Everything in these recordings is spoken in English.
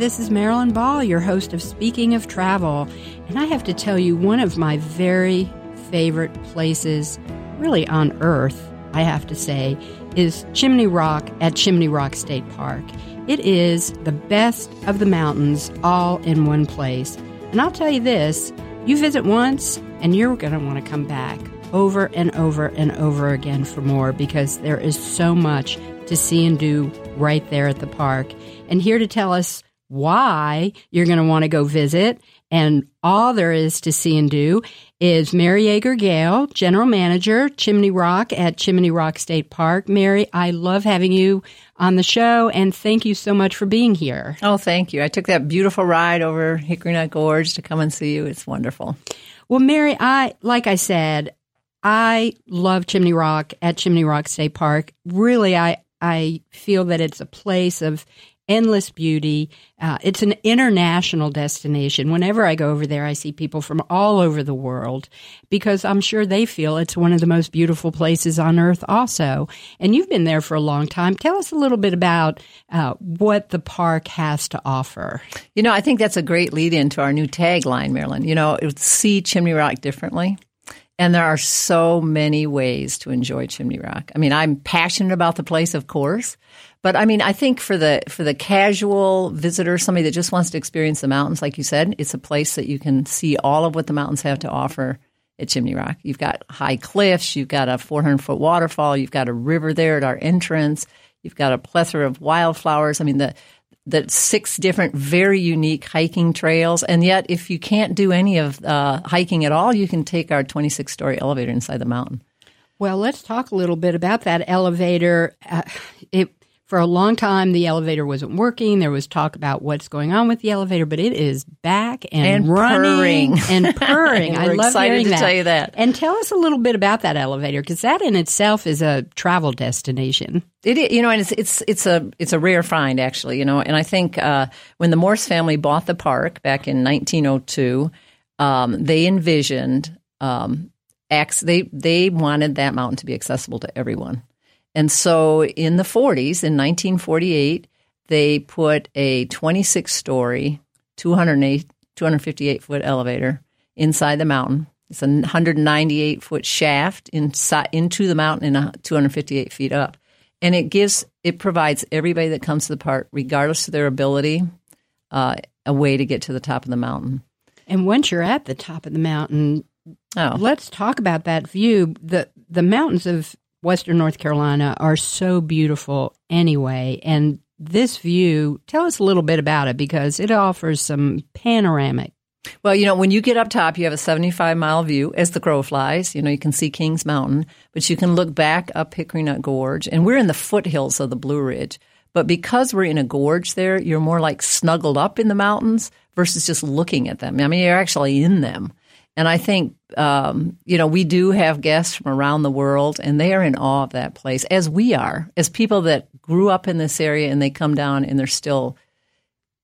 Hi, this is Marilyn Ball, your host of Speaking of Travel. And I have to tell you, one of my very favorite places, really on earth, I have to say, is Chimney Rock at Chimney Rock State Park. It is the best of the mountains all in one place. And I'll tell you this you visit once, and you're going to want to come back over and over and over again for more because there is so much to see and do right there at the park. And here to tell us why you're going to want to go visit and all there is to see and do is Mary Jaeger-Gale, General Manager, Chimney Rock at Chimney Rock State Park. Mary, I love having you on the show and thank you so much for being here. Oh, thank you. I took that beautiful ride over Hickory Nut Gorge to come and see you. It's wonderful. Well, Mary, I like I said, I love Chimney Rock at Chimney Rock State Park. Really, I I feel that it's a place of endless beauty. Uh, it's an international destination. Whenever I go over there, I see people from all over the world because I'm sure they feel it's one of the most beautiful places on earth, also. And you've been there for a long time. Tell us a little bit about uh, what the park has to offer. You know, I think that's a great lead into our new tagline, Marilyn. You know, see Chimney Rock differently. And there are so many ways to enjoy Chimney Rock. I mean, I'm passionate about the place, of course, but I mean, I think for the for the casual visitor, somebody that just wants to experience the mountains, like you said, it's a place that you can see all of what the mountains have to offer at Chimney Rock. You've got high cliffs, you've got a 400 foot waterfall, you've got a river there at our entrance, you've got a plethora of wildflowers. I mean, the the six different very unique hiking trails. And yet, if you can't do any of uh, hiking at all, you can take our 26 story elevator inside the mountain. Well, let's talk a little bit about that elevator. Uh, it for a long time the elevator wasn't working. There was talk about what's going on with the elevator, but it is back and, and running purring. and purring. I love excited hearing to that. tell you that. And tell us a little bit about that elevator because that in itself is a travel destination. It is, you know, and it's it's it's a it's a rare find actually, you know. And I think uh, when the Morse family bought the park back in 1902, um, they envisioned um, they they wanted that mountain to be accessible to everyone. And so in the 40s, in 1948, they put a 26 story, 258 foot elevator inside the mountain. It's a 198 foot shaft inside, into the mountain and 258 feet up. And it gives, it provides everybody that comes to the park, regardless of their ability, uh, a way to get to the top of the mountain. And once you're at the top of the mountain, oh. let's talk about that view. The the mountains of Western North Carolina are so beautiful anyway. And this view, tell us a little bit about it because it offers some panoramic. Well, you know, when you get up top, you have a 75 mile view as the crow flies. You know, you can see Kings Mountain, but you can look back up Hickory Nut Gorge. And we're in the foothills of the Blue Ridge. But because we're in a gorge there, you're more like snuggled up in the mountains versus just looking at them. I mean, you're actually in them. And I think, um, you know, we do have guests from around the world, and they are in awe of that place, as we are, as people that grew up in this area and they come down and they're still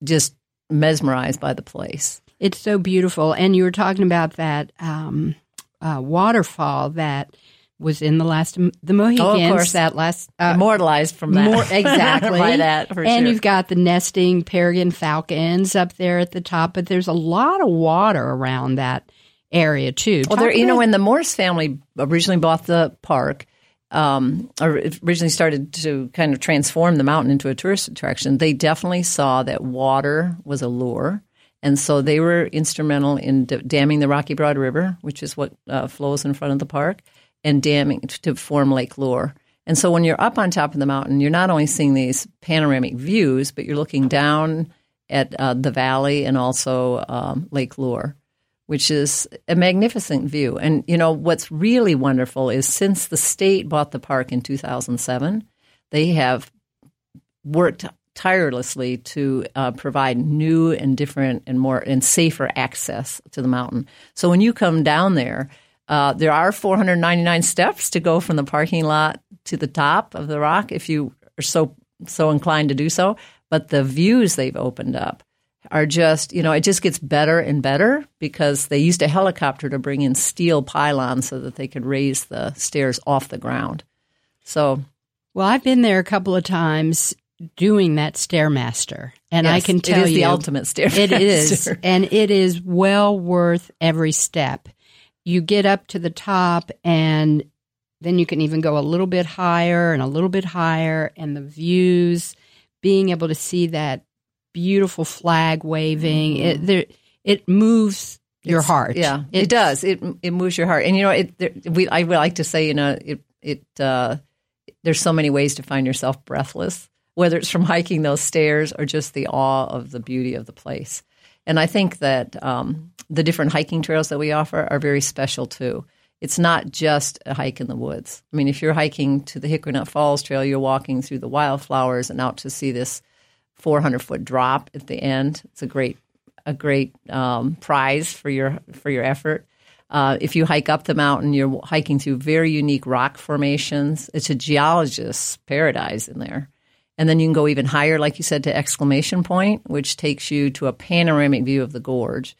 just mesmerized by the place. It's so beautiful. And you were talking about that um, uh, waterfall that was in the last the Mohicans. Oh, of course. That last uh, immortalized from that. More, exactly by that. and sure. you've you've got the nesting peregrine falcons up there at the top, but there's a lot of water around that area too. Well, there, you know, when the Morse family originally bought the park, um, or originally started to kind of transform the mountain into a tourist attraction, they definitely saw that water was a lure. And so they were instrumental in d- damming the Rocky Broad River, which is what uh, flows in front of the park, and damming to form Lake Lure. And so when you're up on top of the mountain, you're not only seeing these panoramic views, but you're looking down at uh, the valley and also um, Lake Lure which is a magnificent view. And, you know, what's really wonderful is since the state bought the park in 2007, they have worked tirelessly to uh, provide new and different and more and safer access to the mountain. So when you come down there, uh, there are 499 steps to go from the parking lot to the top of the rock if you are so so inclined to do so. But the views they've opened up are just, you know, it just gets better and better because they used a helicopter to bring in steel pylons so that they could raise the stairs off the ground. So, well, I've been there a couple of times doing that stairmaster, and Yes, I can tell it is you the ultimate stairmaster. It is, and it is well worth every step. You get up to the top, and then you can even go a little bit higher and a little bit higher, and the views, being able to see that beautiful flag waving, it there, it moves your It's- heart. Yeah, it does. It it moves your heart, and you know, it. There, we I would like to say, you know, it it. Uh, there's so many ways to find yourself breathless, whether it's from hiking those stairs or just the awe of the beauty of the place. And I think that um, the different hiking trails that we offer are very special too. It's not just a hike in the woods. I mean, if you're hiking to the Hickory Nut Falls Trail, you're walking through the wildflowers and out to see this 400 foot drop at the end. It's a great a great um, prize for your for your effort. Uh, if you hike up the mountain, you're hiking through very unique rock formations. It's a geologist's paradise in there. And then you can go even higher, like you said, to Exclamation Point, which takes you to a panoramic view of the gorge,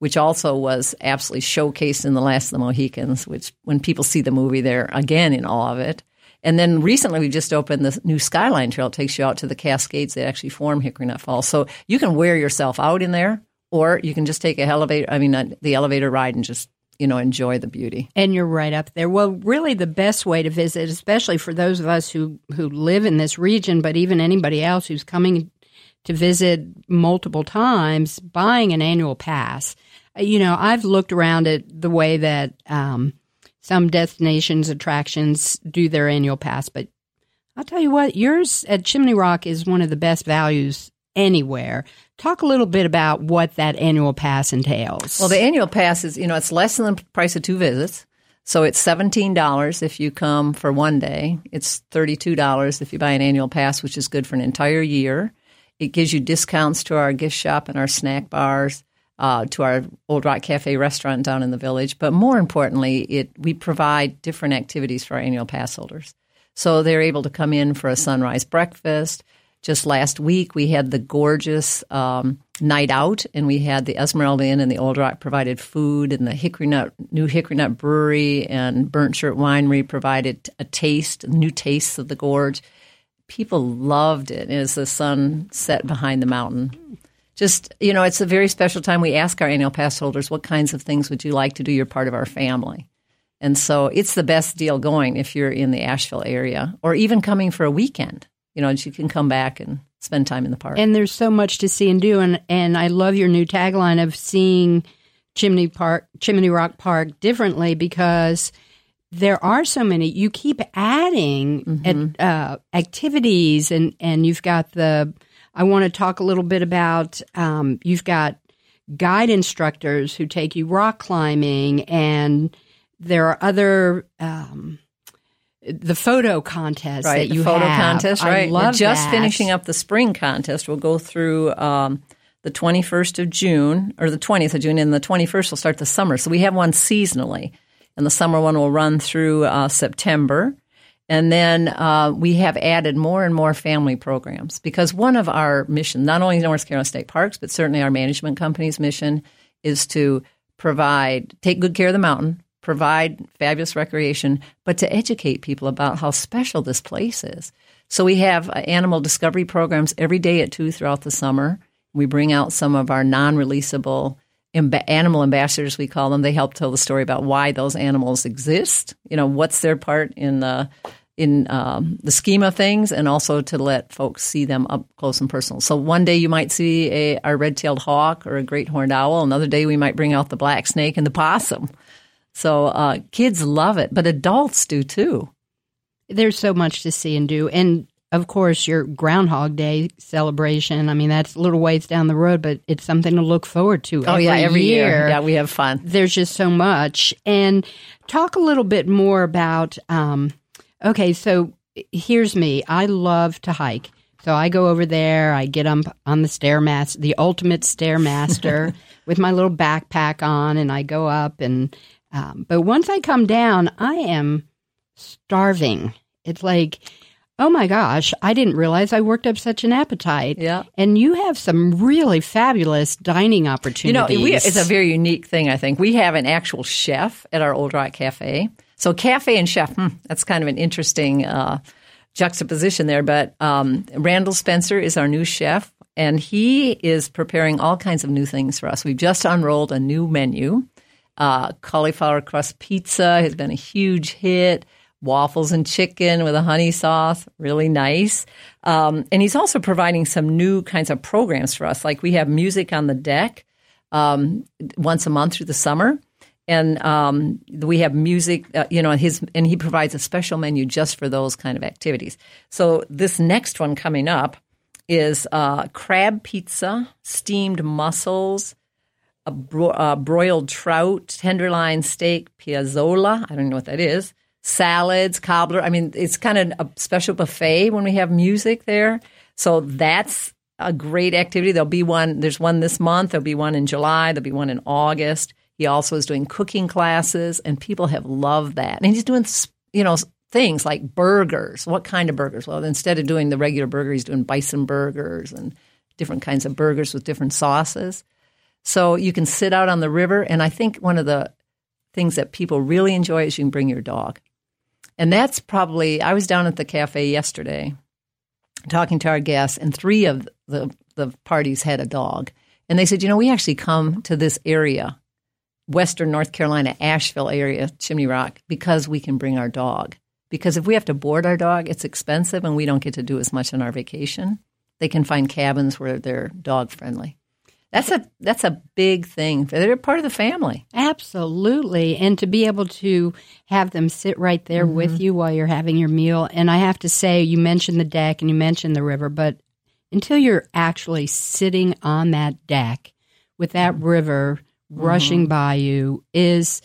which also was absolutely showcased in The Last of the Mohicans, which when people see the movie, they're again in awe of it. And then recently we just opened the new Skyline Trail. It takes you out to the Cascades that actually form Hickory Nut Falls. So you can wear yourself out in there, or you can just take a elevator, I mean, uh, the elevator ride and just, you know, enjoy the beauty. And you're right up there. Well, really, the best way to visit, especially for those of us who who live in this region, but even anybody else who's coming to visit multiple times, buying an annual pass. Uh, You know, I've looked around at the way that um, some destinations attractions do their annual pass, but I'll tell you what, yours at Chimney Rock is one of the best values anywhere. Talk a little bit about what that annual pass entails. Well, the annual pass is, you know, it's less than the price of two visits. So it's $17 if you come for one day. It's $32 if you buy an annual pass, which is good for an entire year. It gives you discounts to our gift shop and our snack bars, uh, to our Old Rock Cafe restaurant down in the village. But more importantly, it we provide different activities for our annual pass holders. So they're able to come in for a sunrise breakfast. Just last week, we had the gorgeous um, night out, and we had the Esmeralda Inn and the Old Rock provided food, and the Hickory Nut New Hickory Nut Brewery and Burnt Shirt Winery provided a taste, new tastes of the gorge. People loved it as the sun set behind the mountain. Just you know, it's a very special time. We ask our annual pass holders, "What kinds of things would you like to do? You're part of our family." And so it's the best deal going if you're in the Asheville area or even coming for a weekend. You know, you can come back and spend time in the park. And there's so much to see and do, and and I love your new tagline of seeing Chimney Park, Chimney Rock Park differently because there are so many. You keep adding at, uh, activities, and and you've got the. I want to talk a little bit about. Um, you've got guide instructors who take you rock climbing, and there are other. Um, the photo contest right, that you the photo have. contest, I right? love We're just that. finishing up the spring contest. We'll go through um, the 21st of June or the 20th of June, and the 21st will start the summer. So we have one seasonally, and the summer one will run through uh, September. And then uh, we have added more and more family programs because one of our missions, not only North Carolina State Parks, but certainly our management company's mission, is to provide, take good care of the mountain, provide fabulous recreation, but to educate people about how special this place is. So we have uh, animal discovery programs every day at two throughout the summer. We bring out some of our non-releasable amb- animal ambassadors, we call them. They help tell the story about why those animals exist. You know, what's their part in the in um, the scheme of things, and also to let folks see them up close and personal. So one day you might see a, a red-tailed hawk or a great horned owl. Another day we might bring out the black snake and the possum. So uh, kids love it, but adults do too. there's so much to see and do. And of course, your Groundhog Day celebration. I mean, that's a little ways down the road, but it's something to look forward to. Oh yeah, every year. Yeah, we have fun. There's just so much. And talk a little bit more about. Um, okay, so here's me. I love to hike. So I go over there. I get up on the stairmaster, the ultimate stairmaster, with my little backpack on, and I go up. And um, but once I come down, I am starving. It's like, oh my gosh, I didn't realize I worked up such an appetite. Yeah. And you have some really fabulous dining opportunities. You know, we, it's a very unique thing. I think we have an actual chef at our Old Rock Cafe. So cafe and chef, hmm, that's kind of an interesting uh, juxtaposition there. But um, Randall Spencer is our new chef, and he is preparing all kinds of new things for us. We've just unrolled a new menu. Uh, cauliflower crust pizza has been a huge hit. Waffles and chicken with a honey sauce, really nice. Um, and he's also providing some new kinds of programs for us. Like we have music on the deck um, once a month through the summer and um, we have music. Uh, you know, his and he provides a special menu just for those kind of activities. So this next one coming up is uh, crab pizza, steamed mussels, bro- uh, broiled trout, tenderloin steak, piazzola. I don't know what that is. Salads, cobbler. I mean, it's kind of a special buffet when we have music there. So that's a great activity. There'll be one. There's one this month. There'll be one in July. There'll be one in August. He also is doing cooking classes, and people have loved that. And he's doing, you know, things like burgers. What kind of burgers? Well, instead of doing the regular burger, he's doing bison burgers and different kinds of burgers with different sauces. So you can sit out on the river. And I think one of the things that people really enjoy is you can bring your dog. And that's probably, I was down at the cafe yesterday talking to our guests, and three of the, the parties had a dog. And they said, you know, we actually come to this area Western North Carolina, Asheville area, Chimney Rock, because we can bring our dog. Because if we have to board our dog, it's expensive and we don't get to do as much on our vacation. They can find cabins where they're dog friendly. That's a that's a big thing. They're part of the family. Absolutely. And to be able to have them sit right there mm-hmm. with you while you're having your meal. And I have to say, you mentioned the deck and you mentioned the river, but until you're actually sitting on that deck with that mm-hmm. river rushing mm-hmm. by you is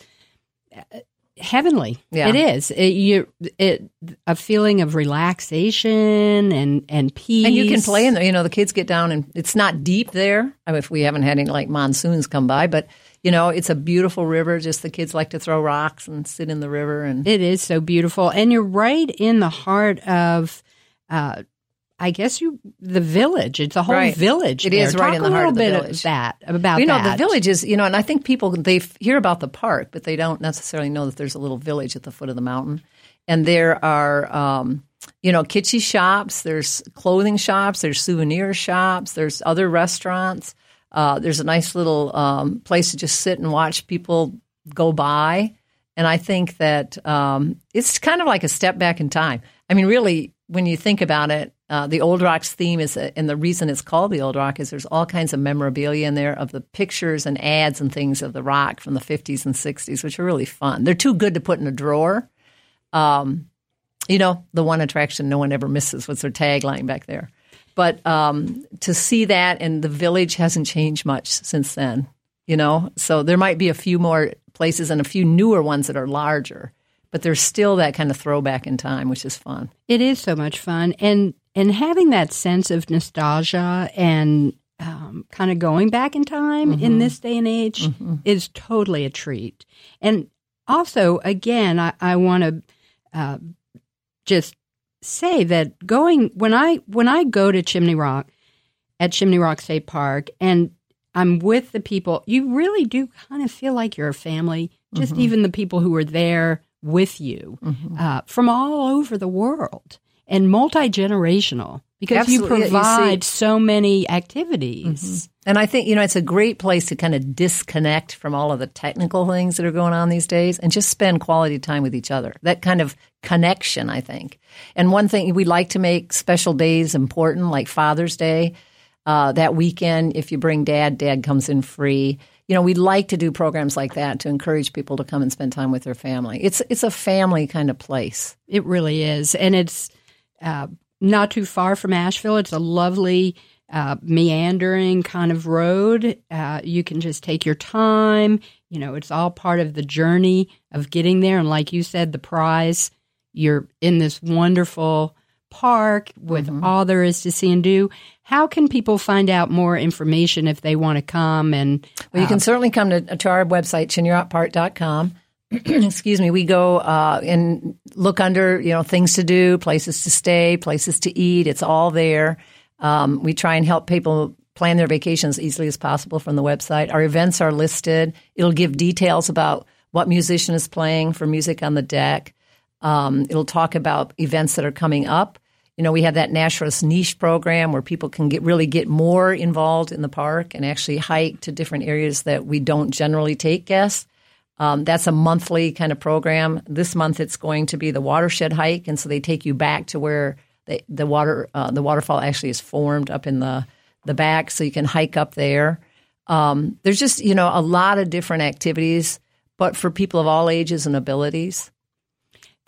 heavenly. Yeah. It is. It, you, it, a feeling of relaxation and, and peace. And you can play in there. You know, the kids get down and it's not deep there. I mean, if we haven't had any like monsoons come by, but you know, it's a beautiful river. Just the kids like to throw rocks and sit in the river. And it is so beautiful. And you're right in the heart of uh, I guess you the village. It's a whole right. village. It there. is right Talk in the heart of the village. that about you know that. the village is you know, and I think people they hear about the park, but they don't necessarily know that there's a little village at the foot of the mountain, and there are. Um, you know, kitschy shops. There's clothing shops. There's souvenir shops. There's other restaurants. Uh, there's a nice little um, place to just sit and watch people go by. And I think that um, it's kind of like a step back in time. I mean, really, when you think about it, uh, the Old Rock's theme is, and the reason it's called the Old Rock is there's all kinds of memorabilia in there of the pictures and ads and things of the rock from the 50s and 60s, which are really fun. They're too good to put in a drawer. Um, you know, the one attraction no one ever misses. What's their tagline back there? But um, to see that, and the village hasn't changed much since then. You know, so there might be a few more places and a few newer ones that are larger but there's still that kind of throwback in time, which is fun. It is so much fun, and and having that sense of nostalgia and um, kind of going back in time mm-hmm. in this day and age mm-hmm. is totally a treat. And also, again, I, I want to uh, just say that going when I when I go to Chimney Rock at Chimney Rock State Park and I'm with the people, you really do kind of feel like you're a family. Just mm-hmm. even the people who are there with you mm-hmm. uh, from all over the world and multi generational because Absolutely. you provide you so many activities. Mm-hmm. And I think, you know, it's a great place to kind of disconnect from all of the technical things that are going on these days and just spend quality time with each other. That kind of connection, I think. And one thing we like to make special days important, like Father's Day. Uh, that weekend, if you bring dad, dad comes in free you know, we like to do programs like that to encourage people to come and spend time with their family. It's it's a family kind of place. It really is, and it's uh, not too far from Asheville. It's a lovely. Uh, meandering kind of road. Uh, you can just take your time. You know, it's all part of the journey of getting there. And like you said, the prize, you're in this wonderful park with mm-hmm. all there is to see and do. How can people find out more information if they want to come? And well, you can uh, certainly come to, to our website, chimneyrockpark.com. Excuse me. We go uh, and look under, you know, things to do, places to stay, places to eat. It's all there. Um, we try and help people plan their vacations as easily as possible from the website. Our events are listed. It'll give details about what musician is playing for music on the deck. Um, it'll talk about events that are coming up. You know, we have that naturalist niche program where people can get really get more involved in the park and actually hike to different areas that we don't generally take guests. Um, that's a monthly kind of program. This month it's going to be the watershed hike, and so they take you back to where the, the water uh, the waterfall actually is formed up in the the back, so you can hike up there. Um, there's just you know a lot of different activities, but for people of all ages and abilities.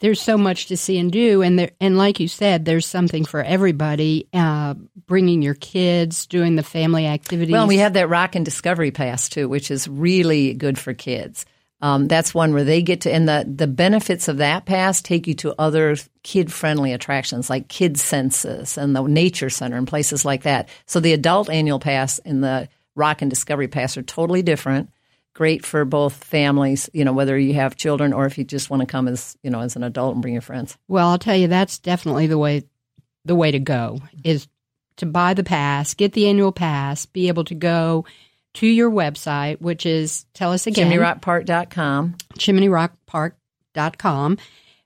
There's so much to see and do, and there, and like you said, there's something for everybody. Uh, bringing your kids, doing the family activities. Well, we have that Rock and Discovery Pass too, which is really good for kids. Um, that's one where they get to, and the, the benefits of that pass take you to other kid friendly attractions like KidSenses and the Nature Center and places like that. So the adult annual pass and the Rock and Discovery Pass are totally different. Great for both families, you know, whether you have children or if you just want to come as, you know, as an adult and bring your friends. Well, I'll tell you, that's definitely the way, the way to go is to buy the pass, get the annual pass, be able to go to your website, which is, tell us again, chimneyrockpark.com. chimneyrockpark.com.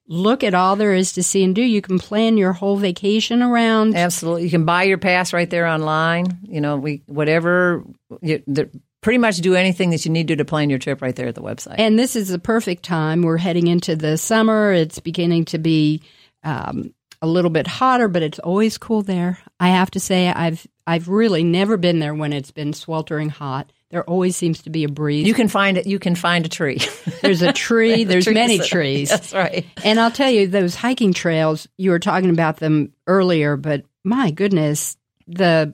Look at all there is to see and do. You can plan your whole vacation around. Absolutely. You can buy your pass right there online. You know, we whatever, you, the, pretty much do anything that you need to to plan your trip right there at the website. And this is the perfect time. We're heading into the summer. It's beginning to be um, a little bit hotter, but it's always cool there. I have to say, I've I've really never been there when it's been sweltering hot. There always seems to be a breeze. You can find it. You can find a tree. There's a tree. There's trees. many trees. That's right. And I'll tell you, those hiking trails. You were talking about them earlier, but my goodness, the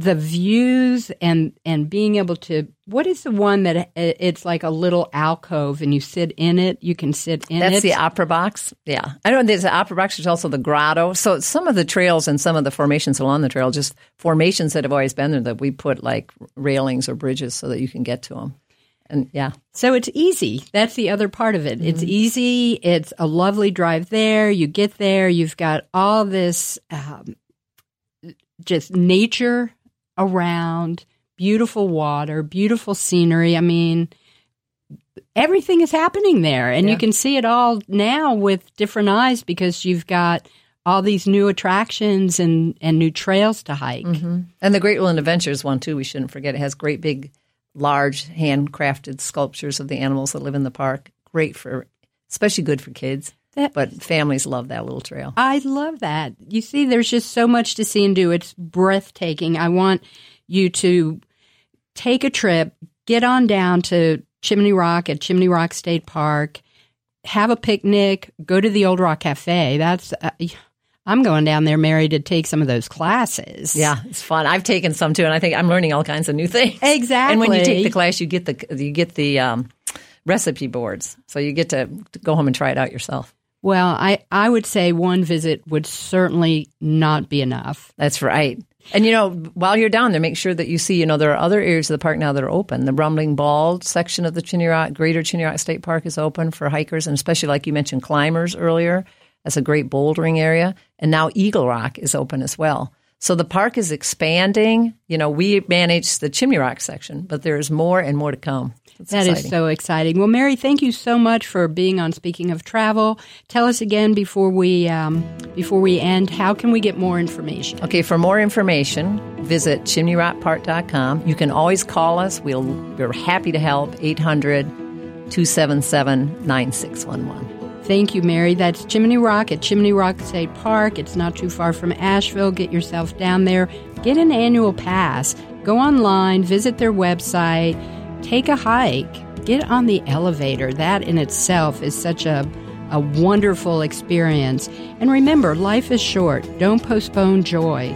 the views and and being able to what is the one that it's like a little alcove and you sit in it you can sit in it. That's it the opera box. Yeah. I know there's the opera box, there's also the grotto. So some of the trails and some of the formations along the trail, just formations that have always been there that we put like railings or bridges so that you can get to them. And yeah. so it's easy that's the other part of it it's easy it's a lovely drive there you get there you've got all this um, just nature around beautiful water beautiful scenery i mean everything is happening there and Yeah. you can see it all now with different eyes because you've got all these new attractions and and new trails to hike mm-hmm. And the Great Woodland Adventures one too, we shouldn't forget. It has great big, large, handcrafted sculptures of the animals that live in the park. Great for, especially good for kids. That- but families love that little trail. I love that. You see, there's just so much to see and do. It's breathtaking. I want you to take a trip, get on down to Chimney Rock at Chimney Rock State Park, have a picnic, go to the Old Rock Cafe. That's, uh, I'm going down there, Mary, to take some of those classes. Yeah, it's fun. I've taken some too, and I think I'm learning all kinds of new things. Exactly. And when you take the class, you get the you get the um, recipe boards, so you get to, to go home and try it out yourself. Well, I, I would say one visit would certainly not be enough. That's right. And you know, while you're down there, make sure that you see. You know, there are other areas of the park now that are open. The Rumbling Bald section of the Chimney Greater Chimney State Park is open for hikers, and especially like you mentioned, climbers earlier. That's a great bouldering area. And now Eagle Rock is open as well. So the park is expanding. You know, we manage the Chimney Rock section, but there is more and more to come. It's That is exciting. so exciting. Well, Mary, thank you so much for being on. Speaking of travel, tell us again before we um, before we end. How can we get more information? Okay, for more information, visit chimneyrockpark.com. You can always call us. We'll, we're happy to help. 800 277 9611. Thank you, Mary. That's Chimney Rock at Chimney Rock State Park. It's not too far from Asheville. Get yourself down there. Get an annual pass. Go online, visit their website, take a hike, get on the elevator. That in itself is such a a wonderful experience. And remember, life is short. Don't postpone joy.